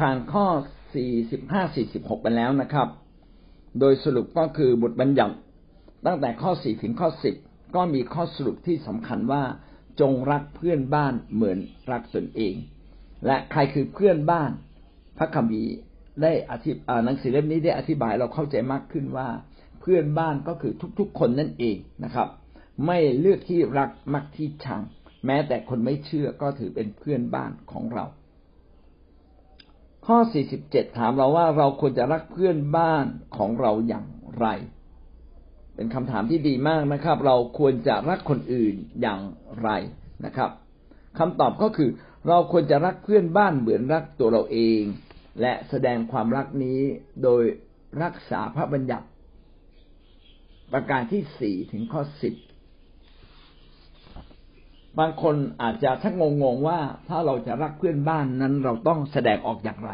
ผ่านข้อ 45 46 ไปแล้วนะครับ โดยสรุปก็คือบทบัญญัติตั้งแต่ข้อ 4 ถึงข้อ 10 ก็มีข้อสรุปที่สำคัญว่าจงรักเพื่อนบ้านเหมือนรักตนเอง และใครคือเพื่อนบ้าน พระคัมภีร์ได้อธิบหนังสือเล่มนี้ได้อธิบายเราเข้าใจมากขึ้นว่า เพื่อนบ้านก็คือทุกๆ คนนั่นเองนะครับ ไม่เลือกที่รักมักที่ชัง แม้แต่คนไม่เชื่อก็ถือเป็นเพื่อนบ้านของเรา ข้อ 47 ถามเราว่าเราควรจะรักเพื่อนบ้านของเราอย่างไร เป็นคำถามที่ดีมากนะครับ เราควรจะรักคนอื่นอย่างไรนะครับคำตอบก็คือเราควรจะรักเพื่อนบ้านเหมือนรักตัวเราเอง และแสดงความรักนี้โดยรักษาพระบัญญัติ ประการที่สี่ถึงข้อสิบ บางคนอาจจะทักงงงว่าถ้าเราจะรักเพื่อนบ้านนั้นเราต้องแสดงออกอย่างไร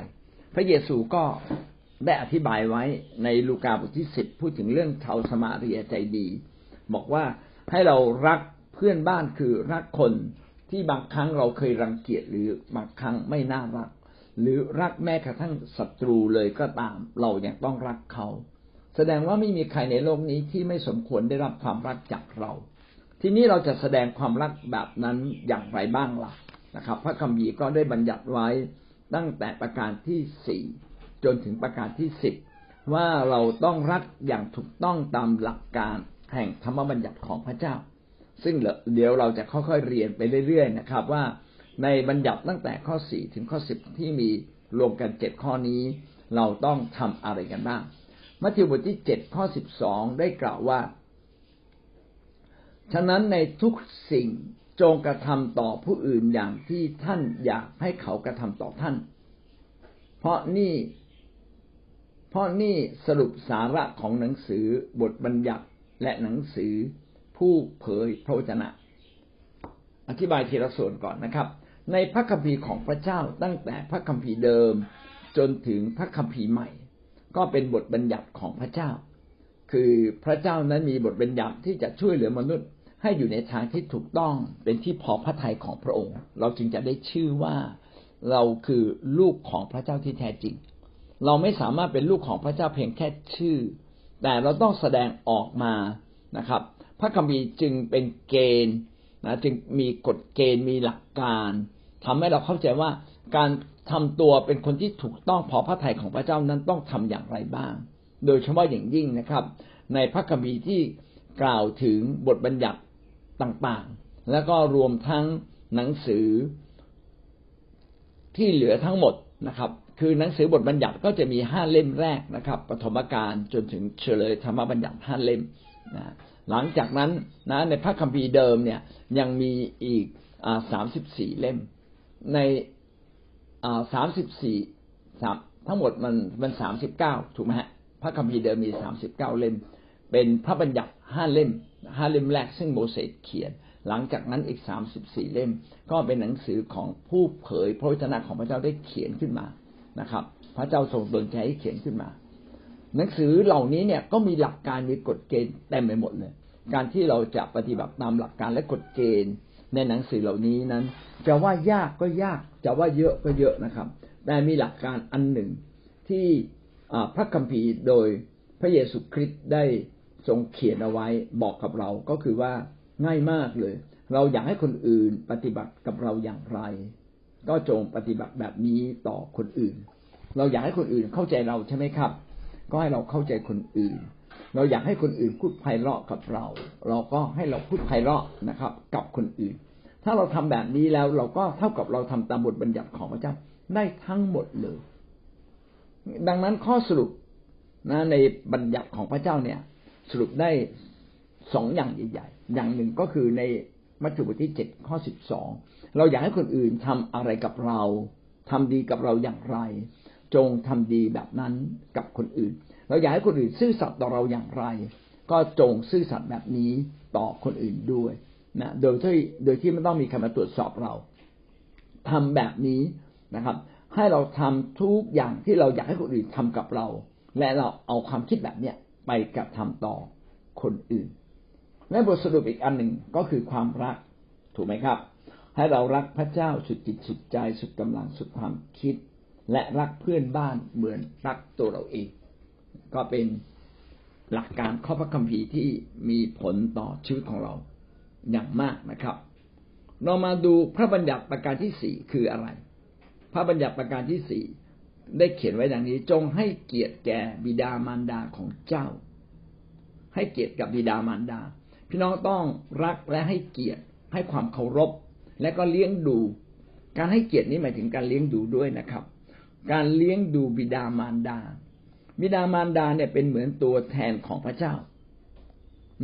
พระเยซูก็ได้อธิบายไว้ในลูกาบทที่สิบพูดถึงเรื่องชาวสมาเรียใจดี บอกว่าให้เรารักเพื่อนบ้านคือรักคนที่บางครั้งเราเคยรังเกียจหรือบางครั้งไม่น่ารัก หรือรักแม้กระทั่งศัตรูเลยก็ตาม เรายัางต้องรักเขา แสดงว่าไม่มีใครในโลกนี้ที่ไม่สมควรได้รับความรักจากเรา ทีนี้เราจะแสดงความรักแบบนั้นอย่างไรบ้างล่ะนะครับ พระคัมภีร์ก็ได้บัญญัติไว้ตั้งแต่ประการที่สี่จนถึงประการที่สิบว่าเราต้องรักอย่างถูกต้องตามหลักการแห่งธรรมบัญญัติของพระเจ้า ซึ่งเดี๋ยวเราจะค่อยๆเรียนไปเรื่อยๆนะครับ ว่าในบัญญัติตั้งแต่ข้อสี่ถึงข้อสิบที่มีรวมกันเจ็ดข้อนี้ เราต้องทำอะไรกันบ้างมัทธิวบทที่เจ็ดข้อสิบสองได้กล่าวว่า ฉะนั้นในทุกสิ่งจงกระทำต่อผู้อื่นอย่างที่ท่านอยากให้เขากระทำต่อท่าน เพราะนี่ เพราะนี่สรุปสาระของหนังสือบทบัญญัติและหนังสือผู้เผยพระวจนะ อธิบายทีละส่วนก่อนนะครับ ในพระคัมภีร์ของพระเจ้าตั้งแต่พระคัมภีร์เดิมจนถึงพระคัมภีร์ใหม่ ก็เป็นบทบัญญัติของพระเจ้า คือพระเจ้านั้นมีบทบัญญัติที่จะช่วยเหลือมนุษย์ ให้อยู่ในทางที่ถูกต้องเป็นที่พอพระทัยของพระองค์ เราจึงจะได้ชื่อว่าเราคือลูกของพระเจ้าที่แท้จริง เราไม่สามารถเป็นลูกของพระเจ้าเพียงแค่ชื่อ แต่เราต้องแสดงออกมานะครับ พระคัมภีร์จึงเป็นเกณฑ์นะจึงมีกฎเกณฑ์มีหลักการทำให้เราเข้าใจว่าการทำตัวเป็นคนที่ถูกต้องพอพระทัยของพระเจ้านั้นต้องทำอย่างไรบ้าง โดยเฉพาะอย่างยิ่งนะครับ ในพระคัมภีร์ที่กล่าวถึงบทบัญญัติ ต่างๆ แล้วก็รวมทั้งหนังสือที่เหลือทั้งหมดนะครับ คือหนังสือบทบัญญัติก็จะมีห้าเล่มแรกนะครับปฐมกาลจนถึงเฉลยธรรมบัญญัติห้าเล่มนะหลังจากนั้นนะในพระคัมภีร์เดิมเนี่ยยังมีอีกสามสิบสี่เล่ม ในสามสิบสี่สามทั้งหมดมันมันสามสิบเก้าถูกไหมฮะพระคัมภีร์เดิมมีสามสิบเก้าเล่ม เป็นพระบัญญัติห้าเล่ม ห้าเลมแรกซึ่งโมเสสเขียน หลังจากนั้นอีกสามสิบสี่เล่ม ก็เป็นหนังสือของผู้เผยพระวจนะของพระเจ้าได้เขียนขึ้นมานะครับ พระเจ้าทรงดลใจให้เขียนขึ้นมา หนังสือเหล่านี้เนี่ยก็มีหลักการมีกฎเกณฑ์เต็มไปหมดเลย การที่เราจะปฏิบัติตามหลักการและกฎเกณฑ์ในหนังสือเหล่านี้นั้น จะว่ายากก็ยากจะว่าเยอะก็เยอะนะครับ แต่มีหลักการอันหนึ่งที่พระคัมภีร์โดยพระเยซูคริสต์ได้ ทรงเขียนเอาไว้บอกกับเราก็คือว่าง่ายมากเลย เราอยากให้คนอื่นปฏิบัติกับเราอย่างไร ก็จงปฏิบัติแบบนี้ต่อคนอื่น เราอยากให้คนอื่นเข้าใจเราใช่ไหมครับ ก็ให้เราเข้าใจคนอื่น เราอยากให้คนอื่นพูดไพเราะกับเรา เราก็ให้เราพูดไพเราะนะครับ กับคนอื่น ถ้าเราทำแบบนี้แล้วเราก็เท่ากับเราทำตามบทบัญญัติของพระเจ้าได้ทั้งหมดเลย ดังนั้นข้อสรุปนะในบัญญัติของพระเจ้าเนี่ย สรุปได้สองอย่างใหญ่ๆ อย่างหนึ่งก็คือในมัทธิวบทที่เจ็ดข้อสิบสองเราอยากให้คนอื่นทำอะไรกับเราทำดีกับเราอย่างไร จงทำดีแบบนั้นกับคนอื่น เราอยากให้คนอื่นซื่อสัตย์ต่อเราอย่างไร ก็จงซื่อสัตย์แบบนี้ต่อคนอื่นด้วยนะโดยที่โดยที่ไม่ต้องมีใครมาตรวจสอบเราทำแบบนี้นะครับ ให้เราทำทุกอย่างที่เราอยากให้คนอื่นทำกับเรา และเราเอาความคิดแบบเนี้ย ไปกระทำต่อคนอื่นและบทสรุปอีกอันหนึ่งก็คือความรักถูกไหมครับ ให้เรารักพระเจ้าสุดจิตสุดใจสุดกำลังสุดความคิด และรักเพื่อนบ้านเหมือนรักตัวเราเอง ก็เป็นหลักการข้อพระคัมภีร์ที่มีผลต่อชีวิตของเราอย่างมากนะครับ เรามาดูพระบัญญัติประการที่สี่คืออะไร พระบัญญัติประการที่สี่ ได้เขียนไว้ดังนี้ จงให้เกียรติแก่บิดามารดาของเจ้า ให้เกียรติกับบิดามารดา พี่น้องต้องรักและให้เกียรติให้ความเคารพ และก็เลี้ยงดู การให้เกียรตินี้หมายถึงการเลี้ยงดูด้วยนะครับ การเลี้ยงดูบิดามารดา บิดามารดาเนี่ยเป็นเหมือนตัวแทนของพระเจ้า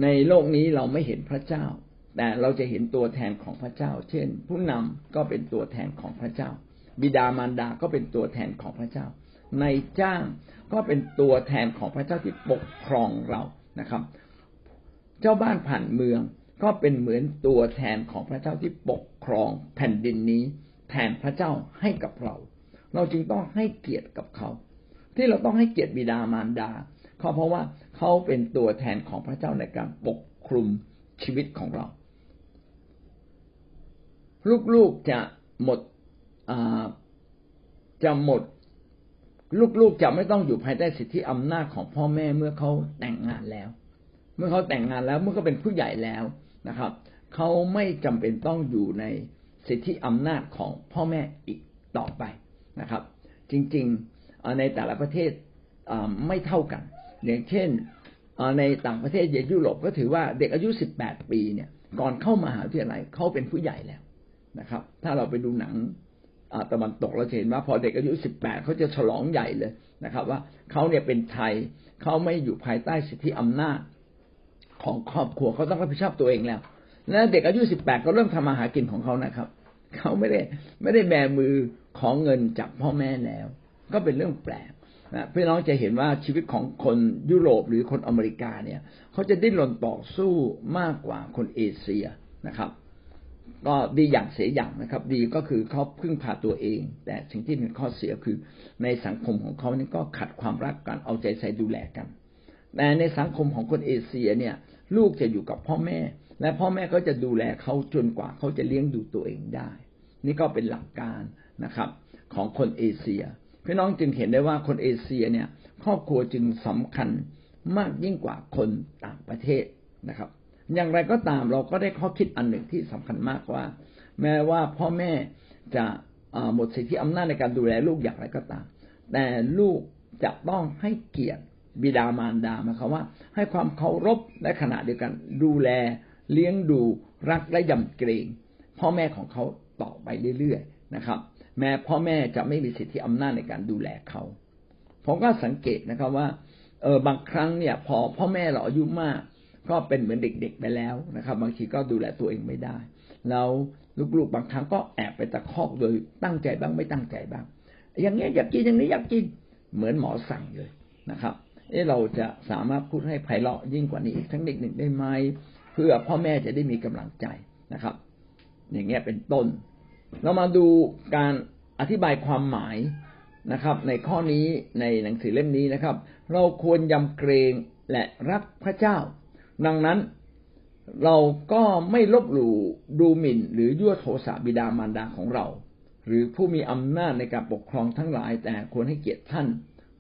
ในโลกนี้เราไม่เห็นพระเจ้า แต่เราจะเห็นตัวแทนของพระเจ้า เช่น ผู้นำก็เป็นตัวแทนของพระเจ้า บิดามารดาก็เป็นตัวแทนของพระเจ้า ในจ้างก็เป็นตัวแทนของพระเจ้าที่ปกครองเรานะครับ เจ้าบ้านผ่านเมืองก็เป็นเหมือนตัวแทนของพระเจ้าที่ปกครองแผ่นดินนี้ แทนพระเจ้าให้กับเรา เราจึงต้องให้เกียรติกับเขา ที่เราต้องให้เกียรติบิดามารดาเขาเพราะว่าเขาเป็นตัวแทนของพระเจ้าในการปกคลุมชีวิตของเรา ลูกๆจะหมด จะหมดลูกๆจะไม่ต้องอยู่ภายใต้สิทธิอำนาจของพ่อแม่เมื่อเขาแต่งงานแล้ว เมื่อเขาแต่งงานแล้วเมื่อเขาเป็นผู้ใหญ่แล้วนะครับเขาไม่จำเป็นต้องอยู่ในสิทธิอำนาจของพ่อแม่อีกต่อไปนะครับ จริงๆในแต่ละประเทศไม่เท่ากัน อย่างเช่นในต่างประเทศอย่างยุโรปก็ถือว่าเด็กอายุสิบแปดปีเนี่ยก่อนเข้ามหาวิทยาลัยเขาเป็นผู้ใหญ่แล้วนะครับ ถ้าเราไปดูหนัง ตะวันตกเราจะเห็นว่าพอเด็กอายุสิบแปดเขาจะฉลองใหญ่เลยนะครับ ว่าเขาเนี่ยเป็นไทยเขาไม่อยู่ภายใต้สิทธิอำนาจของครอบครัวเขาต้องรับผิดชอบตัวเองแล้วและเด็กอายุสิบแปดก็เริ่มทำมาหากินของเขานะครับเขาไม่ได้ไม่ได้แบมือของเงินจากพ่อแม่แล้ว ก็เป็นเรื่องแปลกนะพี่น้องจะเห็นว่าชีวิตของคนยุโรปหรือคนอเมริกาเนี่ยเขาจะดิ้นรนต่อสู้มากกว่าคนเอเชียนะครับ ก็ดีอย่างเสียอย่างนะครับ ดีก็คือเขาพึ่งพาตัวเอง แต่สิ่งที่เป็นข้อเสียคือในสังคมของเขานี่ก็ขัดความรักกันเอาใจใส่ดูแลกัน แต่ในสังคมของคนเอเชียเนี่ย ลูกจะอยู่กับพ่อแม่ และพ่อแม่ก็จะดูแลเขาจนกว่าเขาจะเลี้ยงดูตัวเองได้ นี่ก็เป็นหลักการนะครับ ของคนเอเชียพี่น้องจึงเห็นได้ว่าคนเอเชียเนี่ย ครอบครัวจึงสำคัญมากยิ่งกว่าคนต่างประเทศนะครับ อย่างไรก็ตามเราก็ได้ข้อคิดอันหนึ่งที่สำคัญมากว่า แม้ว่าพ่อแม่จะหมดสิทธิอำนาจในการดูแลลูกอย่างไรก็ตาม แต่ลูกจะต้องให้เกียรติบิดามารดาหมายความว่า ให้ความเคารพและขณะเดียวกัน ดูแลเลี้ยงดูรักและยำเกรง พ่อแม่ของเขาต่อไปเรื่อยๆนะครับ แม้พ่อแม่จะไม่มีสิทธิอำนาจในการดูแลเขาผมก็สังเกตนะครับว่าเออบางครั้งเนี่ย พอพ่อแม่เราอายุมาก ก็เป็นเหมือนเด็ก ๆ ไปแล้วนะครับ บางทีก็ดูแลตัวเองไม่ได้ แล้วลูกๆบางครั้งก็แอบไปตะคอกโดยตั้งใจบ้างไม่ตั้งใจบ้าง อย่างนี้ยอยากกินอย่างนี้อยากกินเหมือนหมอสั่งเลยนะครับเออเราจะสามารถพูดให้ไพเราะยิ่งกว่านี้อีกทั้งเด็กหนึ่งได้ไหมเพื่อพ่อแม่จะได้มีกำลังใจนะครับ อย่างเงี้ยเป็นต้น เรามาดูการอธิบายความหมายนะครับ ในข้อนี้ในหนังสือเล่มนี้นะครับ เราควรยำเกรงและรักพระเจ้า ดังนั้นเราก็ไม่ลบหลู่ดูหมิ่น หรือยั่วโทสะบิดามารดาของเรา หรือผู้มีอำนาจในการปกครองทั้งหลาย แต่ควรให้เกียรติท่าน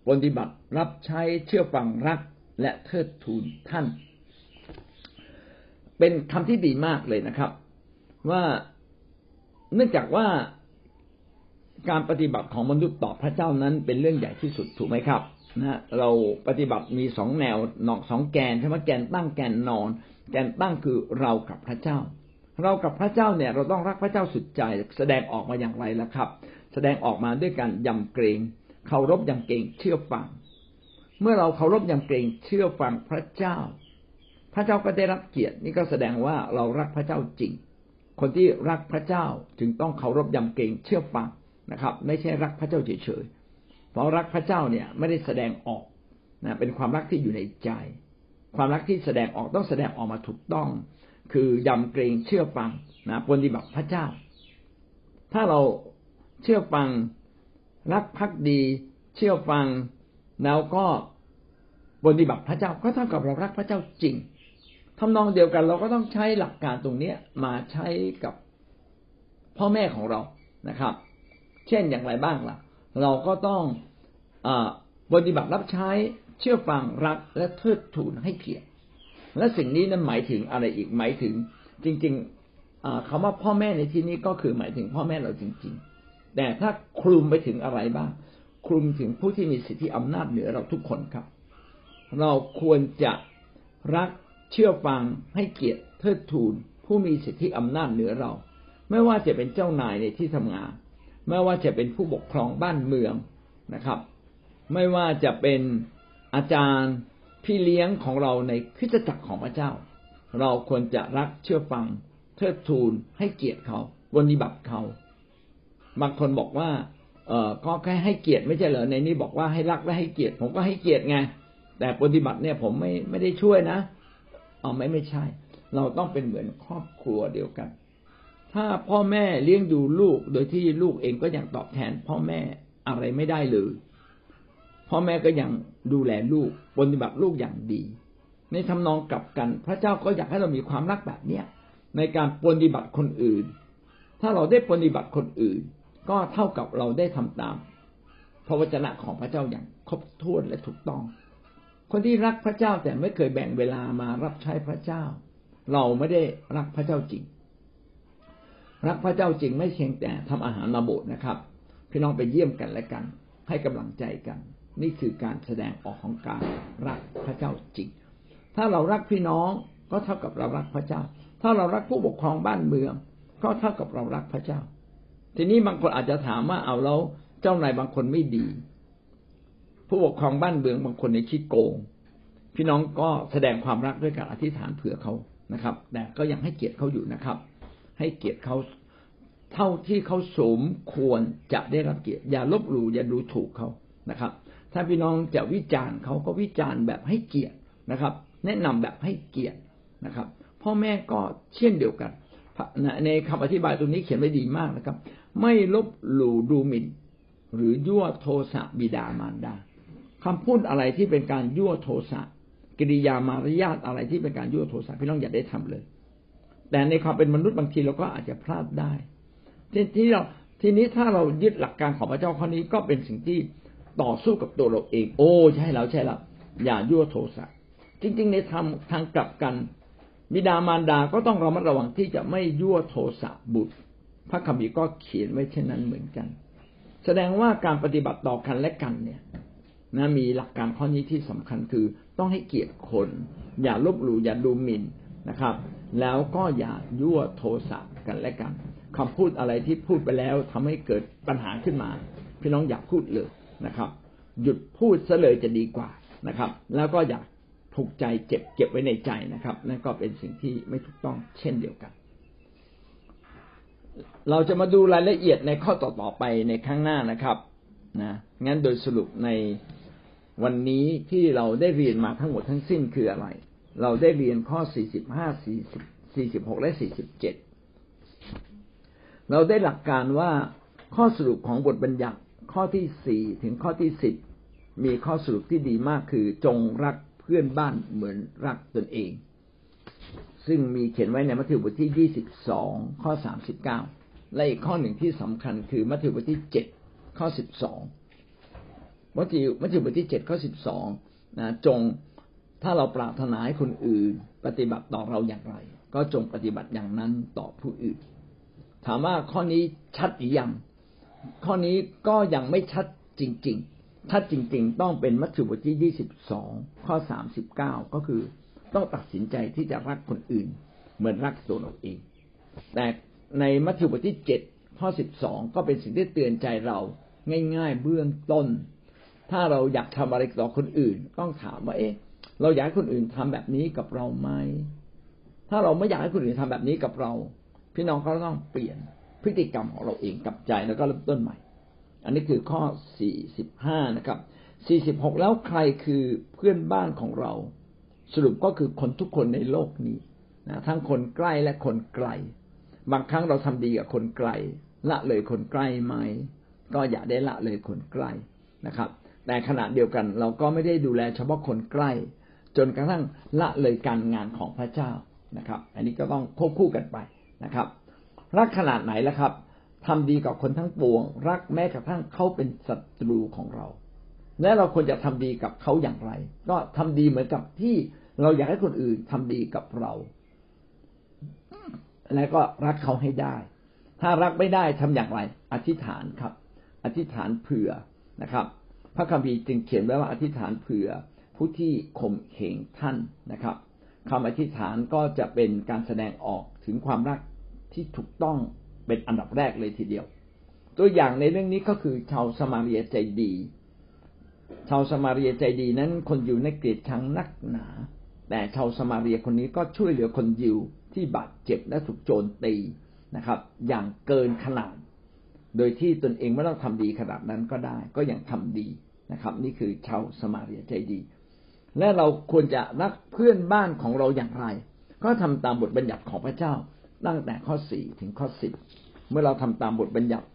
ปฏิบัติรับใช้เชื่อฟังรักและเทิดทูนท่าน เป็นคำที่ดีมากเลยนะครับ ว่าเนื่องจากว่าการปฏิบัติของมนุษย์ต่อพระเจ้านั้นเป็นเรื่องใหญ่ที่สุดถูกไหมครับ นะเราปฏิบัติมีสองแนวนอกสองแกนใช่ไหมแกนตั้งแกนนอน แกนตั้งคือเรากับพระเจ้า เรากับพระเจ้าเนี่ย เราต้องรักพระเจ้าสุดใจ แสดงออกมาอย่างไรล่ะครับ แสดงออกมาด้วยการยำเกรงเคารพยำเกรงเชื่อฟัง เมื่อเราเคารพยำเกรงเชื่อฟังพระเจ้า พระเจ้าก็ได้รับเกียรตินี่ก็แสดงว่าเรารักพระเจ้าจริง คนที่รักพระเจ้าจึงต้องเคารพยำเกรงเชื่อฟังนะครับ ไม่ใช่รักพระเจ้าเฉย เพราะรักพระเจ้าเนี่ยไม่ได้แสดงออกนะเป็นความรักที่อยู่ในใจ ความรักที่แสดงออกต้องแสดงออกมาถูกต้อง คือยำเกรงเชื่อฟังนะปฏิบัติพระเจ้า ถ้าเราเชื่อฟังรักพักดี เชื่อฟังแล้วก็ปฏิบัติพระเจ้าก็เท่ากับเรารักพระเจ้าจริงทำนองเดียวกันเราก็ต้องใช้หลักการตรงเนี้ยมาใช้กับพ่อแม่ของเรานะครับ เช่นอย่างไรบ้างล่ะ เราก็ต้องอปฏิบัติรับใช้เชื่อฟังรักและเทิดทูนให้เกียรติและสิ่งนี้นั้นหมายถึงอะไรอีกหมายถึง จริงๆคำว่าพ่อแม่ในที่นี้ก็คือหมายถึงพ่อแม่เราจริง ๆ แต่ถ้าคลุมไปถึงอะไรบ้าง คลุมถึงผู้ที่มีสิทธิอำนาจเหนือเราทุกคนครับ เราควรจะรักเชื่อฟังให้เกียรติเทิดทูนผู้มีสิทธิอำนาจเหนือเรา ไม่ว่าจะเป็นเจ้านายในที่ทำงาน ไม่ว่าจะเป็นผู้ปกครองบ้านเมืองนะครับ ไม่ว่าจะเป็นอาจารย์พี่เลี้ยงของเราในคริสตจักรของพระเจ้า เราควรจะรักเชื่อฟังเทิดทูนให้เกียรติเขาปฏิบัติเขา บางคนบอกว่า เออก็แค่ให้เกียรติไม่ใช่เหรอในนี้บอกว่าให้รักและให้เกียรติ ผมก็ให้เกียรติไงแต่ปฏิบัติเนี่ยผมไม่ไม่ได้ช่วยนะเอาไม่ไม่ใช่ เราต้องเป็นเหมือนครอบครัวเดียวกัน ถ้าพ่อแม่เลี้ยงดูลูก โดยที่ลูกเองก็ยังตอบแทน พ่อแม่อะไรไม่ได้เลย พ่อแม่ก็ยังดูแลลูกปฏิบัติลูกอย่างดี ในทำนองกลับกัน พระเจ้าก็อยากให้เรามีความรักแบบเนี้ยในการปฏิบัติคนอื่น ถ้าเราได้ปฏิบัติคนอื่น ก็เท่ากับเราได้ทำตาม พระวจนะของพระเจ้าอย่างครบถ้วนและถูกต้อง คนที่รักพระเจ้าแต่ไม่เคยแบ่งเวลามารับใช้พระเจ้า เราไม่ได้รักพระเจ้าจริง รักพระเจ้าจริงไม่เพียงแต่ทำอาหารมาโบสนะครับ พี่น้องไปเยี่ยมกันและกัน ให้กำลังใจกัน นี่คือการแสดงออกของการรักพระเจ้าจริง ถ้าเรารักพี่น้องก็เท่ากับเรารักพระเจ้า ถ้าเรารักผู้ปกครองบ้านเมือง ก็เท่ากับเรารักพระเจ้า ทีนี้บางคนอาจจะถามว่าเอาแล้วเจ้านายบางคนไม่ดี ผู้ปกครองบ้านเมืองบางคนในคิดโกง พี่น้องก็แสดงความรักด้วยการอธิษฐานเผื่อเขานะครับ แต่ก็ยังให้เกียรติเขาอยู่นะครับ ให้เกียรติเขาเท่าที่เขาสมควรจะได้รับเกียรติอย่าลบหลู่อย่าดูถูกเขานะครับ ถ้าพี่น้องจะวิจารณ์เขาก็วิจารณ์แบบให้เกียรตินะครับ แนะนำแบบให้เกียรตินะครับ พ่อแม่ก็เช่นเดียวกัน ในคำอธิบายตรงนี้เขียนไว้ดีมากนะครับ ไม่ลบหลู่ดูหมิ่น หรือยั่วโทสะบิดามารดาคำพูดอะไรที่เป็นการยั่วโทสะกิริยามารยาทอะไรที่เป็นการยั่วโทสะพี่น้องอย่าได้ทำเลย แต่ในความเป็นมนุษย์บางทีเราก็อาจจะพลาดได้ที่เราทีนี้ถ้าเรายึดหลักการของพระเจ้าข้อนี้ก็เป็นสิ่งที่ต่อสู้กับตัวเราเอง โอ้ใช่แล้วใช่แล้วอย่ายั่วโทสะจริง ๆ ในทางทางกลับกัน บิดามารดาก็ต้องระมัดระวังที่จะไม่ยั่วโทสะบุตร พระคัมภีร์ก็เขียนไว้เช่นนั้นเหมือนกัน แสดงว่าการปฏิบัติต่อกันและกันเนี่ยนะมีหลักการข้อนี้ที่สำคัญคือต้องให้เกียรติคน อย่าลบหลู่อย่าดูหมิ่น นะครับ แล้วก็อย่ายั่วโทสะกันและกันคำพูดอะไรที่พูดไปแล้วทำให้เกิดปัญหาขึ้นมา พี่น้องอย่าพูดเลยนะครับ หยุดพูดซะเลยจะดีกว่านะครับ แล้วก็อย่าถูกใจเจ็บเก็บไว้ในใจนะครับ นั่นก็เป็นสิ่งที่ไม่ถูกต้องเช่นเดียวกัน เราจะมาดูรายละเอียดในข้อต่อๆไปในข้างหน้านะครับนะงั้นโดยสรุปในวันนี้ที่เราได้เรียนมาทั้งหมดทั้งสิ้นคืออะไร เราได้เรียนข้อ 45 40 46 และ 47 เราได้หลักการว่าข้อสรุปของบทบัญญัติข้อที่สี่ถึงข้อที่สิบมีข้อสรุปที่ดีมากคือจงรักเพื่อนบ้านเหมือนรักตนเอง ซึ่งมีเขียนไว้ในมัทธิวบทที่ยี่สิบสองข้อสามสิบเก้าและอีกข้อหนึ่งที่สำคัญคือมัทธิวบทที่เจ็ดข้อสิบสองมัทธิวมัทธิวบทที่เจ็ดข้อสิบสองนะจง ถ้าเราปรารถนาให้คนอื่น ปฏิบัติต่อเราอย่างไร ก็จงปฏิบัติอย่างนั้นต่อผู้อื่น ถามว่าข้อนี้ชัดหรือยัง ข้อนี้ก็ยังไม่ชัดจริงๆถ้าจริง ๆ ต้องเป็นมัทธิวบทที่ยี่สิบสองข้อสามสิบเก้าก็คือต้องตัดสินใจที่จะรักคนอื่น เหมือนรักตัวเราเอง แต่ในมัทธิวบทที่เจ็ดข้อสิบสองก็เป็นสิ่งที่เตือนใจเราง่าย ๆ เบื้องต้น ถ้าเราอยากทำอะไรต่อคนอื่น ต้องถามว่าเอ๊ะ เราอยากให้คนอื่นทำแบบนี้กับเราไหมถ้าเราไม่อยากให้คนอื่นทำแบบนี้กับเรา พี่น้องก็ต้องเปลี่ยนพฤติกรรมของเราเองกับใจแล้วก็เริ่มต้นใหม่ อันนี้คือข้อ45นะครับ46แล้วใครคือเพื่อนบ้านของเรา สรุปก็คือคนทุกคนในโลกนี้นะทั้งคนใกล้และคนไกล บางครั้งเราทำดีกับคนไกล ละเลยคนใกล้ไหมก็อย่าได้ละเลยคนใกล้นะครับ แต่ขณะเดียวกันเราก็ไม่ได้ดูแลเฉพาะคนใกล้ จนกระทั่งละเลยการงานของพระเจ้านะครับ อันนี้ก็ต้องควบคู่กันไปนะครับ รักขนาดไหนแล้วครับทำดีกับคนทั้งปวง รักแม้กระทั่งเขาเป็นศัตรูของเรา และเราควรจะทำดีกับเขาอย่างไร ก็ทำดีเหมือนกับที่เราอยากให้คนอื่นทำดีกับเราและก็รักเขาให้ได้ ถ้ารักไม่ได้ทำอย่างไร อธิษฐานครับ อธิษฐานเผื่อนะครับ พระคัมภีร์จึงเขียนไว้ว่าอธิษฐานเผื่อ ผู้ที่ข่มเหงท่านนะครับคำอธิษฐานก็จะเป็นการแสดงออกถึงความรักที่ถูกต้องเป็นอันดับแรกเลยทีเดียว ตัวอย่างในเรื่องนี้ก็คือชาวสมาเรียใจดี ชาวสมาเรียใจดีนั้นคนอยู่ในเกลียดชังนักหนา แต่ชาวสมาเรียคนนี้ก็ช่วยเหลือคนยิวที่บาดเจ็บและถูกโจรตีนะครับ อย่างเกินขนาด โดยที่ตนเองไม่ต้องทำดีขนาดนั้นก็ได้ ก็ยังทำดีนะครับ นี่คือชาวสมาเรียใจดี และเราควรจะรักเพื่อนบ้านของเราอย่างไร ก็ทำตามบทบัญญัติของพระเจ้า ตั้งแต่ข้อสี่ถึงข้อสิบเมื่อเราทำตามบทบัญญัติ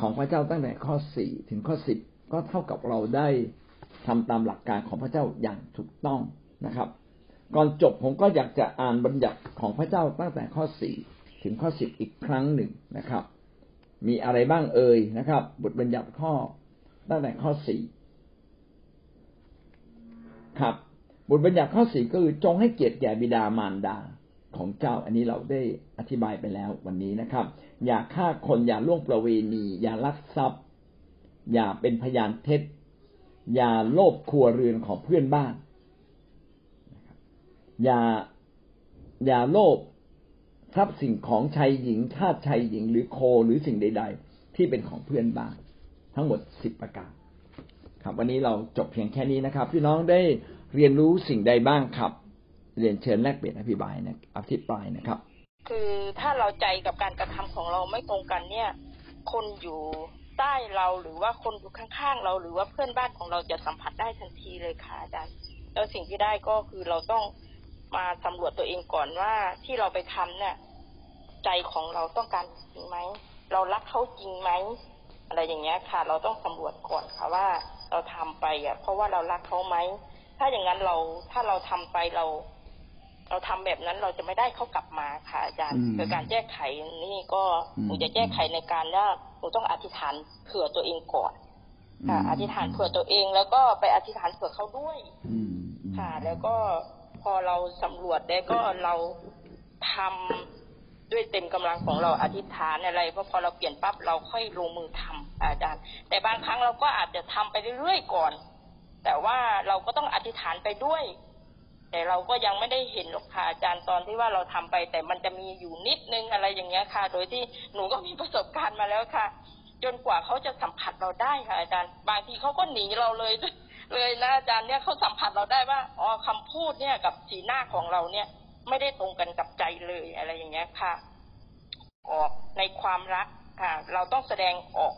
ของพระเจ้าตั้งแต่ข้อสี่ถึงข้อสิบก็เท่ากับเราได้ทำตามหลักการของพระเจ้าอย่างถูกต้องนะครับ ก่อนจบผมก็อยากจะอ่านบัญญัติของพระเจ้าตั้งแต่ข้อสี่ถึงข้อสิบอีกครั้งหนึ่งนะครับ มีอะไรบ้างเอ่ยนะครับ บทบัญญัติข้อตั้งแต่ข้อสี่ ครับบทบัญญัติข้อสี่ก็คือจงให้เกียรติแก่บิดามารดาของเจ้า อันนี้เราได้อธิบายไปแล้ววันนี้นะครับ อย่าฆ่าคนอย่าล่วงประเวณี อย่าลักทรัพย์ อย่าเป็นพยานเท็จ อย่าโลภครัวเรือนของเพื่อนบ้าน อย่าอย่าโลภทรัพย์สิ่งของชายหญิงทาสชายหญิงหรือโคหรือสิ่งใด ๆ ที่เป็นของเพื่อนบ้าน ทั้งหมดสิบประการ ครับวันนี้เราจบเพียงแค่นี้นะครับ พี่น้องได้เรียนรู้สิ่งใดบ้างครับ เรียนเชิญแลกเปลี่ยนอภิบายนะอภิปรายนะครับ คือถ้าเราใจกับการกระทำของเราไม่ตรงกันเนี่ย คนอยู่ใต้เราหรือว่าคนอยู่ข้างๆเราหรือว่าเพื่อนบ้านของเราจะสัมผัสได้ทันทีเลยค่ะอาจารย์แล้วสิ่งที่ได้ก็คือเราต้องมาสำรวจตัวเองก่อนว่าที่เราไปทำเนี่ยใจของเราต้องการจริงไหม เรารักเขาจริงไหม อะไรอย่างเงี้ยค่ะ เราต้องสำรวจก่อนค่ะว่า เราทำไปอะ เพราะว่าเรารักเขาไหมถ้าอย่างนั้นเราถ้าเราทำไปเรา เราทำแบบนั้นเราจะไม่ได้เขากลับมาค่ะอาจารย์คือการแก้ไขนี่ก็หนูจะแก้ไขในการว่าหนูต้องอธิษฐานเผื่อตัวเองก่อนค่ะ อธิษฐานเผื่อตัวเองแล้วก็ไปอธิษฐานเผื่อเขาด้วยค่ะ แล้วก็พอเราสำรวจได้ก็เราทำ ด้วยเต็มกำลังของเราอธิษฐานอะไรเพราะพอเราเปลี่ยนปั๊บเราค่อยลงมือทำอาจารย์ แต่บางครั้งเราก็อาจจะทำไปเรื่อยๆก่อน แต่ว่าเราก็ต้องอธิษฐานไปด้วย แต่เราก็ยังไม่ได้เห็นหรอกค่ะอาจารย์ตอนที่ว่าเราทำไป แต่มันจะมีอยู่นิดนึงอะไรอย่างเงี้ยค่ะ โดยที่หนูก็มีประสบการณ์มาแล้วค่ะ จนกว่าเขาจะสัมผัสเราได้ค่ะ อาจารย์ บางทีเขาก็หนีเราเลยเลยนะอาจารย์เนี่ยเขาสัมผัสเราได้ว่าอ๋อคำพูดเนี่ยกับสีหน้าของเราเนี่ย ไม่ได้ตรงกันกับใจเลยอะไรอย่างเงี้ยค่ะ ออกในความรักค่ะ เราต้องแสดงออก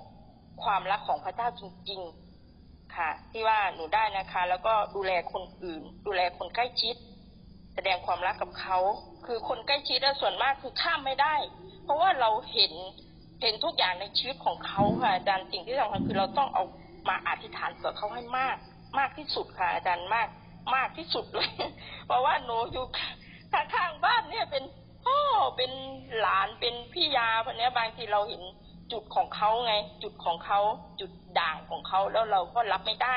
ความรักของพระเจ้าจริง ๆ ค่ะ ที่ว่าหนูได้นะคะ แล้วก็ดูแลคนอื่น ดูแลคนใกล้ชิด แสดงความรักกับเขา คือคนใกล้ชิดส่วนมากคือข้ามไม่ได้ เพราะว่าเราเห็นเห็นทุกอย่างในชีวิตของเขาค่ะอาจารย์สิ่งที่สำคัญคือเราต้องเอามาอธิษฐานเผื่อเขาให้มาก มากที่สุดค่ะอาจารย์มาก มากที่สุดเลย เพราะว่าหนูอยู่ ข้างบ้านเนี่ยเป็นพ่อเป็นหลานเป็นพี่ยาพวกนี้บางทีเราเห็นจุดของเขาไง จุดของเขาจุดด่างของเขาแล้วเราก็รับไม่ได้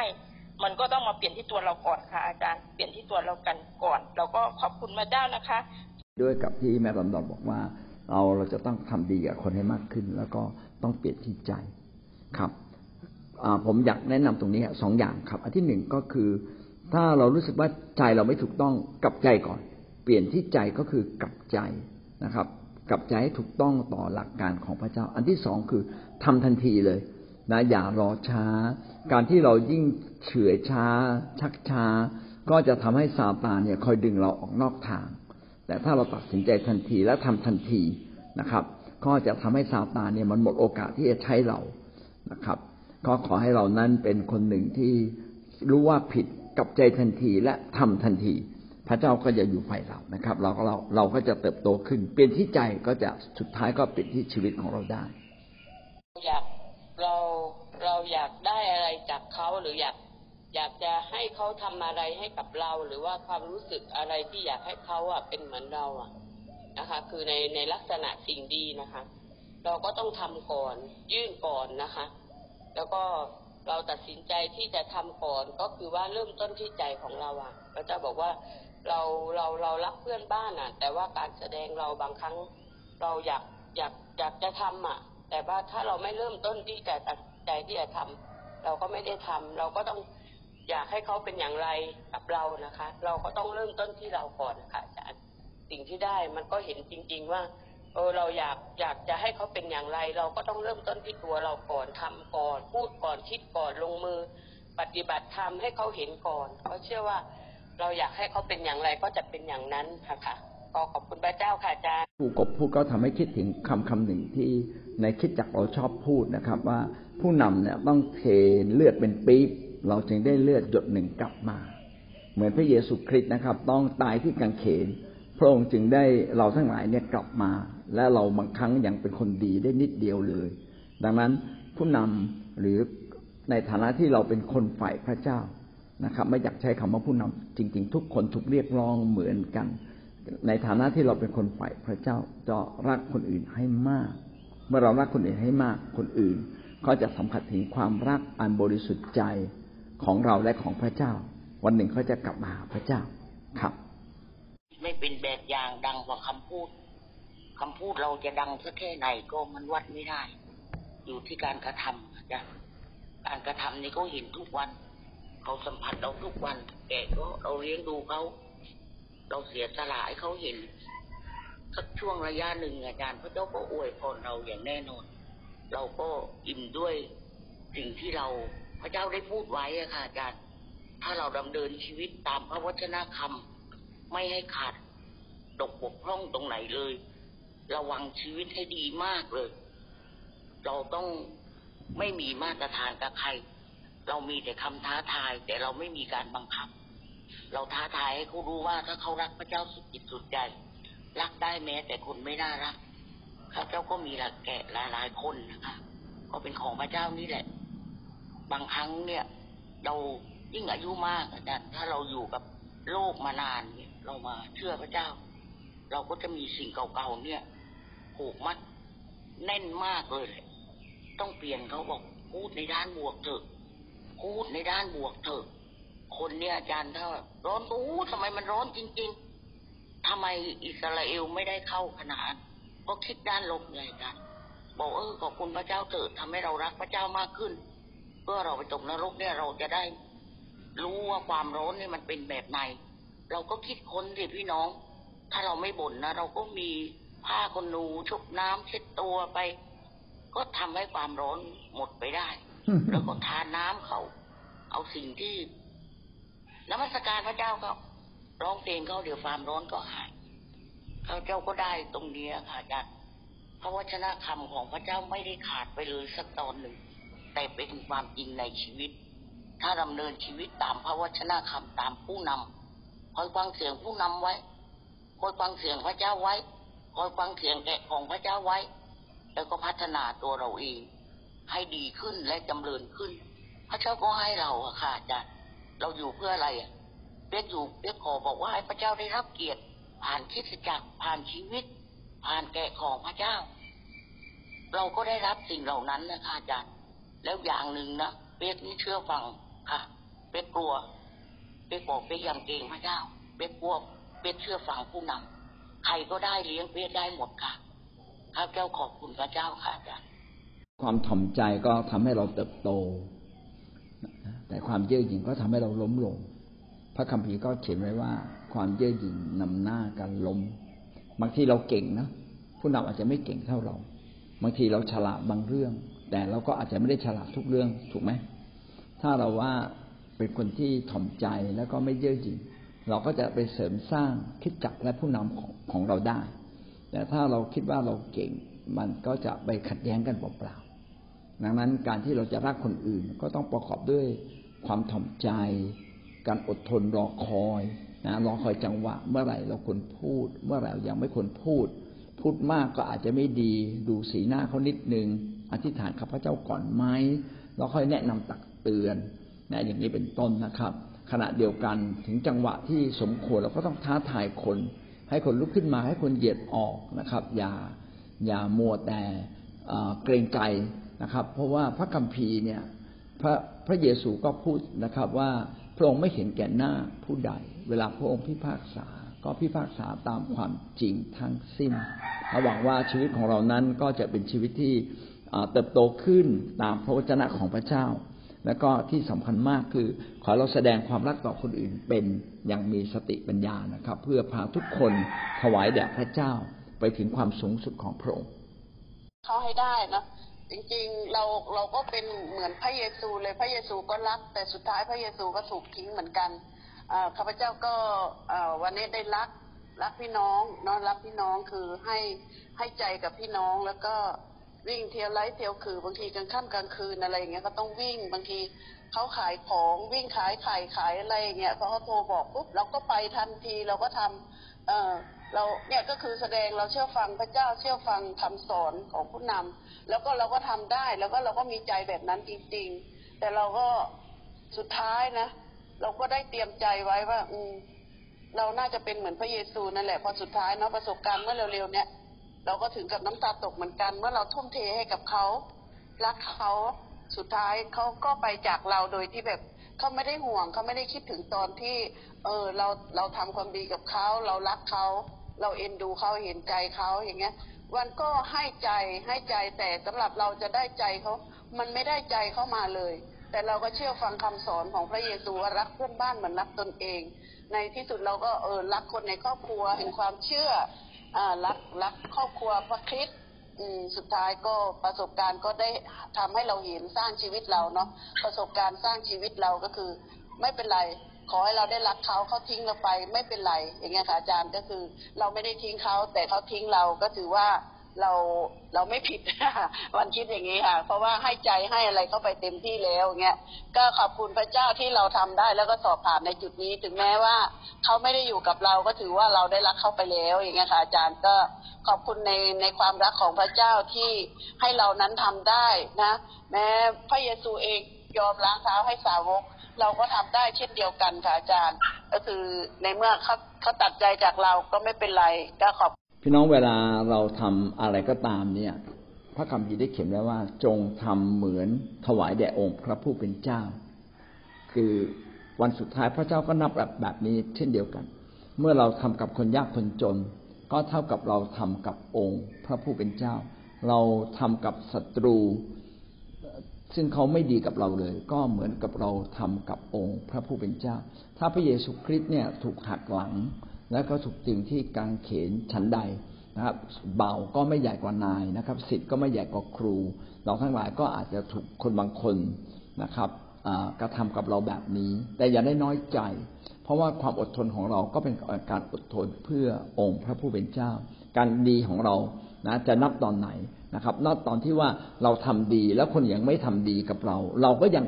มันก็ต้องมาเปลี่ยนที่ตัวเราก่อนค่ะ อาจารย์เปลี่ยนที่ตัวเรากันก่อน เราก็ขอบคุณมาเจ้านะคะ ด้วยกับที่แม่ลอนดอนบอกว่า เราเราจะต้องทำดีกับคนให้มากขึ้น แล้วก็ต้องเปลี่ยนที่ใจครับผมอยากแนะนำตรงนี้สองอย่างครับ อันที่หนึ่งก็คือ ถ้าเรารู้สึกว่าใจเราไม่ถูกต้องกับใจก่อน ปลี่ยนที่ใจก็คือกลับใจนะครับ กลับใจให้ถูกต้องต่อหลักการของพระเจ้า อันที่สองคือทำทันทีเลยนะอย่ารอช้า การที่เรายิ่งเฉื่อยช้า ชักช้า ก็จะทำให้ซาตานเนี่ยคอยดึงเราออกนอกทาง แต่ถ้าเราตัดสินใจทันทีและทำทันทีนะครับ ก็จะทำให้ซาตานเนี่ยมันหมดโอกาสที่จะใช้เรานะครับ ก็ขอให้เรานั้นเป็นคนหนึ่งที่รู้ว่าผิดกับใจทันทีและทำทันที พระเจ้าก็จะอยู่ฝ่ายเรานะครับ เราก็เราเราก็จะเติบโตขึ้น เปลี่ยนที่ใจก็จะสุดท้ายก็เปลี่ยนที่ชีวิตของเราได้ อยากเราเราอยากได้อะไรจากเขาหรืออยากอยากจะให้เขาทำอะไรให้กับเรา หรือว่าความรู้สึกอะไรที่อยากให้เขาอะเป็นเหมือนเราอะนะคะ คือในในลักษณะสิ่งดีนะคะ เราก็ต้องทำก่อน ยื่นก่อนนะคะ แล้วก็เราตัดสินใจที่จะทำก่อนก็คือว่าเริ่มต้นที่ใจของเราอะพระเจ้าบอกว่า เราเราเรารักเพื่อนบ้านอะ แต่ว่าการแสดงเราบางครั้งเราอยากอยากอยากจะทำอะ แต่ว่าถ้าเราไม่เริ่มต้นที่จะตัดใจที่จะทำเราก็ไม่ได้ทำเราก็ต้องอยากให้เขาเป็นอย่างไรกับเรานะคะ เราก็ต้องเริ่มต้นที่เราก่อนนะคะอาจารย์สิ่งที่ได้มันก็เห็นจริง ๆ ว่าเออเราอยากอยากจะให้เขาเป็นอย่างไร เราก็ต้องเริ่มต้นที่ตัวเราก่อนทำก่อน พูดก่อนคิดก่อนลงมือ ปฏิบัติธรรมให้เขาเห็นก่อนเขาเชื่อว่า เราอยากให้เขาเป็นอย่างไรก็จะเป็นอย่างนั้นค่ะค่ะก็ขอบคุณพระเจ้าค่ะอาจารย์ผู้กบพูดก็ทำให้คิดถึงคำคำหนึ่งที่ในคิดจักเราชอบพูดนะครับ ว่าผู้นำเนี่ยต้องเทเลือดเป็นปี๊บเราจึงได้เลือดหยดหนึ่งกลับมา เหมือนพระเยซูคริสต์นะครับ ต้องตายที่กางเขน พระองค์จึงได้เราทั้งหลายเนี่ยกลับมา และเราบางครั้งยังเป็นคนดีได้นิดเดียวเลย ดังนั้นผู้นำหรือในฐานะที่เราเป็นคนฝ่ายพระเจ้า นะครับ ไม่อยากใช้คำว่าผู้นำจริง ๆ ทุกคนถูกเรียกร้องเหมือนกัน ในฐานะที่เราเป็นคนฝ่ายพระเจ้าจะรักคนอื่นให้มาก เมื่อเรารักคนอื่นให้มาก คนอื่นก็จะสัมผัสถึงความรักอันบริสุทธิ์ใจของเราและของพระเจ้า วันหนึ่งเขาจะกลับมาหาพระเจ้าครับ ไม่เป็นแบบอย่างดังกว่าคำพูดคำพูดเราจะดังสักแค่ไหนก็มันวัดไม่ได้ อยู่ที่การกระทำอาจารย์การกระทำนี่เขาเห็นทุกวัน เขาสัมผัสเราทุกวันแกก็เราเลี้ยงดูเขาเราเสียสละให้เขาเห็นสักช่วงระยะหนึ่งอาจารย์พระเจ้าก็อวยพรเราอย่างแน่นอน เราก็อิ่มด้วยสิ่งที่เราพระเจ้าได้พูดไว้อะค่ะอาจารย์ถ้าเราดำเนินชีวิตตามพระวจนะคำไม่ให้ขาดตกบกพร่องตรงไหนเลย ระวังชีวิตให้ดีมากเลย เราต้องไม่มีมาตรฐานกับใคร เรามีแต่คำท้าทาย แต่เราไม่มีการบังคับ เราท้าทายให้เขารู้ว่าถ้าเขารักพระเจ้าสุดจิตสุดใจรักได้แม้ แต่คนไม่น่ารักข้าเจ้าก็มีหลักแกะหลายๆคนนะคะก็เป็นของพระเจ้านี่แหละ บางครั้งเนี่ย เรายิ่งอายุมากอาจารย์ถ้าเราอยู่กับโลกมานานเนี่ย เรามาเชื่อพระเจ้า เราก็จะมีสิ่งเก่าๆเนี่ยผูกมัดแน่นมากเลย ต้องเปลี่ยนเขาบอกพูดในด้านบวกเถอะ พูดในด้านบวกเถอะ คนเนี่ยอาจารย์ถ้าร้อนอู้ทำไมมันร้อนจริง ๆทำไมอิสราเอลไม่ได้เข้าขนาดก็คิดด้านลบไงกัน บอกเออขอบคุณพระเจ้าเถิดทำให้เรารักพระเจ้ามากขึ้น เพื่อเราไปตกนรกเนี่ยเราจะได้ รู้ว่าความร้อนเนี่ยมันเป็นแบบไหน เราก็คิดค้นสิพี่น้อง ถ้าเราไม่บ่นนะเราก็มีผ้าขนหนูชุบน้ำเช็ดตัวไป ก็ทำให้ความร้อนหมดไปได้ แล้วก็ทานน้ำเขาเอาสิ่งที่นมัสการพระเจ้าเขาร้องเพลงเขาเดี๋ยวความร้อนก็หายพระเจ้าก็ได้ตรงนี้ค่ะอาจารย์พระวจนะคำของพระเจ้าไม่ได้ขาดไปเลยสักตอนหนึ่ง แต่เป็นความจริงในชีวิต ถ้าดำเนินชีวิตตามพระวจนะคำตามผู้นำคอยฟังเสียงผู้นำไว้คอยฟังเสียงพระเจ้าไว้คอยฟังเสียงแกะของพระเจ้าไว้ แล้วก็พัฒนาตัวเราเอง ให้ดีขึ้นและจำเริญขึ้น พระเจ้าก็ให้เราอะค่ะอาจารย์เราอยู่เพื่ออะไรอะเปียกอยู่เปียกขอบอกว่าให้พระเจ้าได้รับเกียรติ ผ่านคิดจักรผ่านชีวิต ผ่านแกะของพระเจ้า เราก็ได้รับสิ่งเหล่านั้นนะคะอาจารย์ แล้วอย่างหนึ่งนะเปียกนี่เชื่อฟังค่ะเปียกกลัวเปียกบอกเปียกยังเกรงพระเจ้าเปียกกลัวเปียกเชื่อฟังผู้นำใครก็ได้เลี้ยงเปียกได้หมดค่ะข้าเจ้าขอบคุณพระเจ้าค่ะอาจารย์ ความถ่อมใจก็ทำให้เราเติบโต แต่ความเย่อหยิ่งก็ทำให้เราล้มลง พระคัมภีร์ก็เขียนไว้ว่า ความเย่อหยิ่งนำหน้าการล้ม บางทีเราเก่งนะผู้นำอาจจะไม่เก่งเท่าเรา บางทีเราฉลาดบางเรื่อง แต่เราก็อาจจะไม่ได้ฉลาดทุกเรื่องถูกไหม ถ้าเราว่าเป็นคนที่ถ่อมใจแล้วก็ไม่เย่อหยิ่ง เราก็จะไปเสริมสร้างคิดจักและผู้นำของของเราได้ แต่ถ้าเราคิดว่าเราเก่ง มันก็จะไปขัดแย้งกันเปล่า ดังนั้นการที่เราจะรักคนอื่น ก็ต้องประกอบด้วยความถ่อมใจ การอดทนรอคอยนะรอคอยจังหวะ เมื่อไหร่เราควรพูด เมื่อไหร่เรายังไม่ควรพูด พูดมากก็อาจจะไม่ดี ดูสีหน้าเขานิดนึง อธิษฐานข้าพเจ้าก่อนไหมเราค่อยแนะนำตักเตือนนะอย่างนี้เป็นต้นนะครับ ขณะเดียวกันถึงจังหวะที่สมควรเราก็ต้องท้าทายคน ให้คนลุกขึ้นมาให้คนเหยียดออกนะครับ อย่าอย่ามัวแต่เกรงใจ นะครับ เพราะว่าพระคัมภีร์เนี่ยพระพระเยซูก็พูดนะครับว่าพระองค์ไม่เห็นแก่หน้าผู้ใด เวลาพระองค์พิพากษา ก็พิพากษาตามความจริงทั้งสิ้นหวังว่าชีวิตของเรานั้นก็จะเป็นชีวิตที่เติบโตขึ้นตามพระวจนะของพระเจ้า แล้วก็ที่สำคัญมากคือขอเราแสดงความรักต่อคนอื่นเป็นอย่างมีสติปัญญานะครับ เพื่อพาทุกคนถวายแด่พระเจ้าไปถึงความสูงสุดของพระองค์เขาให้ได้นะ จริงๆเราเราก็เป็นเหมือนพระเยซูเลยพระเยซูก็รัก แต่สุดท้ายพระเยซูก็ถูกทิ้งเหมือนกันข้าพเจ้าก็วันนี้ได้รักรักพี่น้องนอนรักพี่น้องคือให้ให้ใจกับพี่น้องแล้วก็วิ่งเที่ยวไล่เที่ยวคือบางทีกลางค่ำกลางคืนอะไรอย่างเงี้ยก็ต้องวิ่งบางทีเขาขายของวิ่งขายไข่ขายอะไรเงี้ยพอเขาโทรบอกปุ๊บเราก็ไปทันทีเราก็ทำ เออเราเนี่ยก็คือแสดงเราเชื่อฟังพระเจ้าเชื่อฟังคำสอนของผู้นำแล้วก็เราก็ทำได้แล้วก็เราก็มีใจแบบนั้นจริง ๆ แต่เราก็สุดท้ายนะ เราก็ได้เตรียมใจไว้ว่า อืมเราน่าจะเป็นเหมือนพระเยซูนั่นแหละพอสุดท้ายเนาะประสบการณ์เมื่อเร็วๆ เนี่ยเราก็ถึงกับน้ำตาตกเหมือนกัน เมื่อเราทุ่มเทให้กับเขารักเขาสุดท้ายเขาก็ไปจากเราโดยที่แบบ เขาไม่ได้ห่วงเขาไม่ได้คิดถึงตอนที่ เออเราเราทำความดีกับเขาเรารักเขาเราเอ็นดูเขาเห็นใจเขาอย่างเงี้ยวันก็ให้ใจให้ใจแต่สำหรับเราจะได้ใจเขา มันไม่ได้ใจเข้ามาเลย แต่เราก็เชื่อฟังคำสอนของพระเยซูว่ารักเพื่อนบ้านเหมือนรักตนเอง ในที่สุดเราก็เออรักคนในครอบครัวเห็นความเชื่ออ่ารักรักครอบครัวพระคริสต์ สุดท้ายก็ประสบการณ์ก็ได้ทำให้เราเห็นสร้างชีวิตเราเนาะประสบการณ์สร้างชีวิตเราก็คือ ไม่เป็นไร ขอให้เราได้รักเขาเขาทิ้งเราไป ไม่เป็นไรอย่างเงี้ยค่ะอาจารย์ก็คือ เราไม่ได้ทิ้งเขาแต่เขาทิ้งเราก็ถือว่า เราเราไม่ผิดวันคิดอย่างนี้ค่ะ เพราะว่าให้ใจให้อะไรเข้าไปเต็มที่แล้วเงี้ยก็ขอบคุณพระเจ้าที่เราทำได้ แล้วก็สอบผ่านในจุดนี้ ถึงแม้ว่าเขาไม่ได้อยู่กับเราก็ถือว่าเราได้รักเข้าไปแล้ว อย่างเงี้ยค่ะอาจารย์ก็ขอบคุณในในความรักของพระเจ้าที่ให้เรานั้นทำได้นะ แม้พระเยซูเองยอมล้างเท้าให้สาวก เราก็ทำได้เช่นเดียวกันค่ะอาจารย์ ก็คือในเมื่อเขาเขาตัดใจจากเราก็ไม่เป็นไรก็ขอบ พี่น้องเวลาเราทำอะไรก็ตามเนี่ย พระคำพีได้เขียนไว้ว่า จงทำเหมือนถวายแด่องค์พระผู้เป็นเจ้า คือวันสุดท้ายพระเจ้าก็นับแบบแบบนี้เช่นเดียวกัน เมื่อเราทำกับคนยากคนจน ก็เท่ากับเราทำกับองค์พระผู้เป็นเจ้า เราทำกับศัตรู ซึ่งเขาไม่ดีกับเราเลย ก็เหมือนกับเราทำกับองค์พระผู้เป็นเจ้า ถ้าพระเยซูคริสต์เนี่ยถูกหักหลัง แล้วก็ถูกติงที่กางเขนชั้นใดนะครับเบาก็ไม่ใหญ่กว่านายนะครับสิทธิ์ก็ไม่ใหญ่กว่าครู เราทั้งหลายก็อาจจะถูกคนบางคนนะครับกระทำกับเราแบบนี้ แต่อย่าได้น้อยใจ เพราะว่าความอดทนของเราก็เป็นการอดทนเพื่อองค์พระผู้เป็นเจ้า การดีของเรานะจะนับตอนไหนนะครับนับตอนที่ว่าเราทำดีแล้วคนยังไม่ทำดีกับเรา เราก็ยัง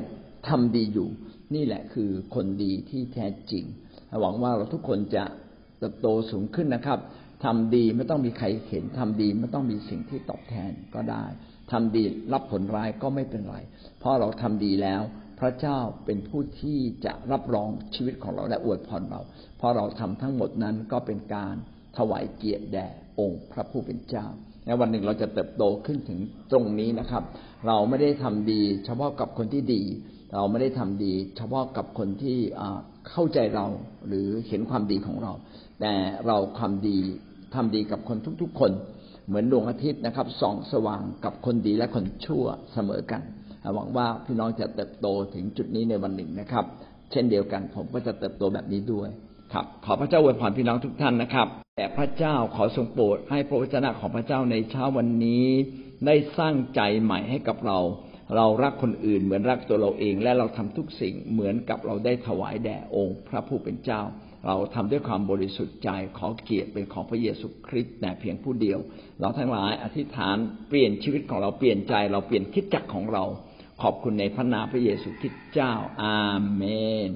ทำดีอยู่ นี่แหละคือคนดีที่แท้จริงหวังว่าเราทุกคนจะ เติบโตสูงขึ้นนะครับทำดีไม่ต้องมีใครเห็นทำดีไม่ต้องมีสิ่งที่ตอบแทนก็ได้ทำดีรับผลร้ายก็ไม่เป็นไร เพราะเราทำดีแล้ว พระเจ้าเป็นผู้ที่จะรับรองชีวิตของเราและอวยพรเรา เพราะเราทำทั้งหมดนั้นก็เป็นการถวายเกียรติแด่องค์พระผู้เป็นเจ้าและวันหนึ่งเราจะเติบโตขึ้นถึงตรงนี้นะครับ เราไม่ได้ทำดี เฉพาะกับคนที่ดี เราไม่ได้ทำดี เฉพาะกับคนที่เข้าใจเราหรือเห็นความดีของเรา แต่เราความดีทำดีกับคนทุก ๆ คน เหมือนดวงอาทิตย์นะครับส่องสว่างกับคนดีและคนชั่วเสมอกันหวังว่าพี่น้องจะเติบโตถึงจุดนี้ในวันหนึ่งนะครับ เช่นเดียวกันผมก็จะเติบโตแบบนี้ด้วยครับ ขอพระเจ้าอวยพรพี่น้องทุกท่านนะครับแต่พระเจ้าขอทรงโปรดให้พระวจนะของพระเจ้าในเช้าวันนี้ ได้สร้างใจใหม่ให้กับเรา เรารักคนอื่นเหมือนรักตัวเราเอง และเราทำทุกสิ่งเหมือนกับเราได้ถวายแด่องค์ พระผู้เป็นเจ้า เราทำด้วยความบริสุทธิ์ใจขอเกียรติเป็นของพระเยซูคริสต์แต่เพียงผู้เดียว เราทั้งหลายอธิษฐานเปลี่ยนชีวิตของเราเปลี่ยนใจ เราเปลี่ยนคิดจักของเรา ขอบคุณในพระนามพระเยซูคริสต์เจ้า อาเมน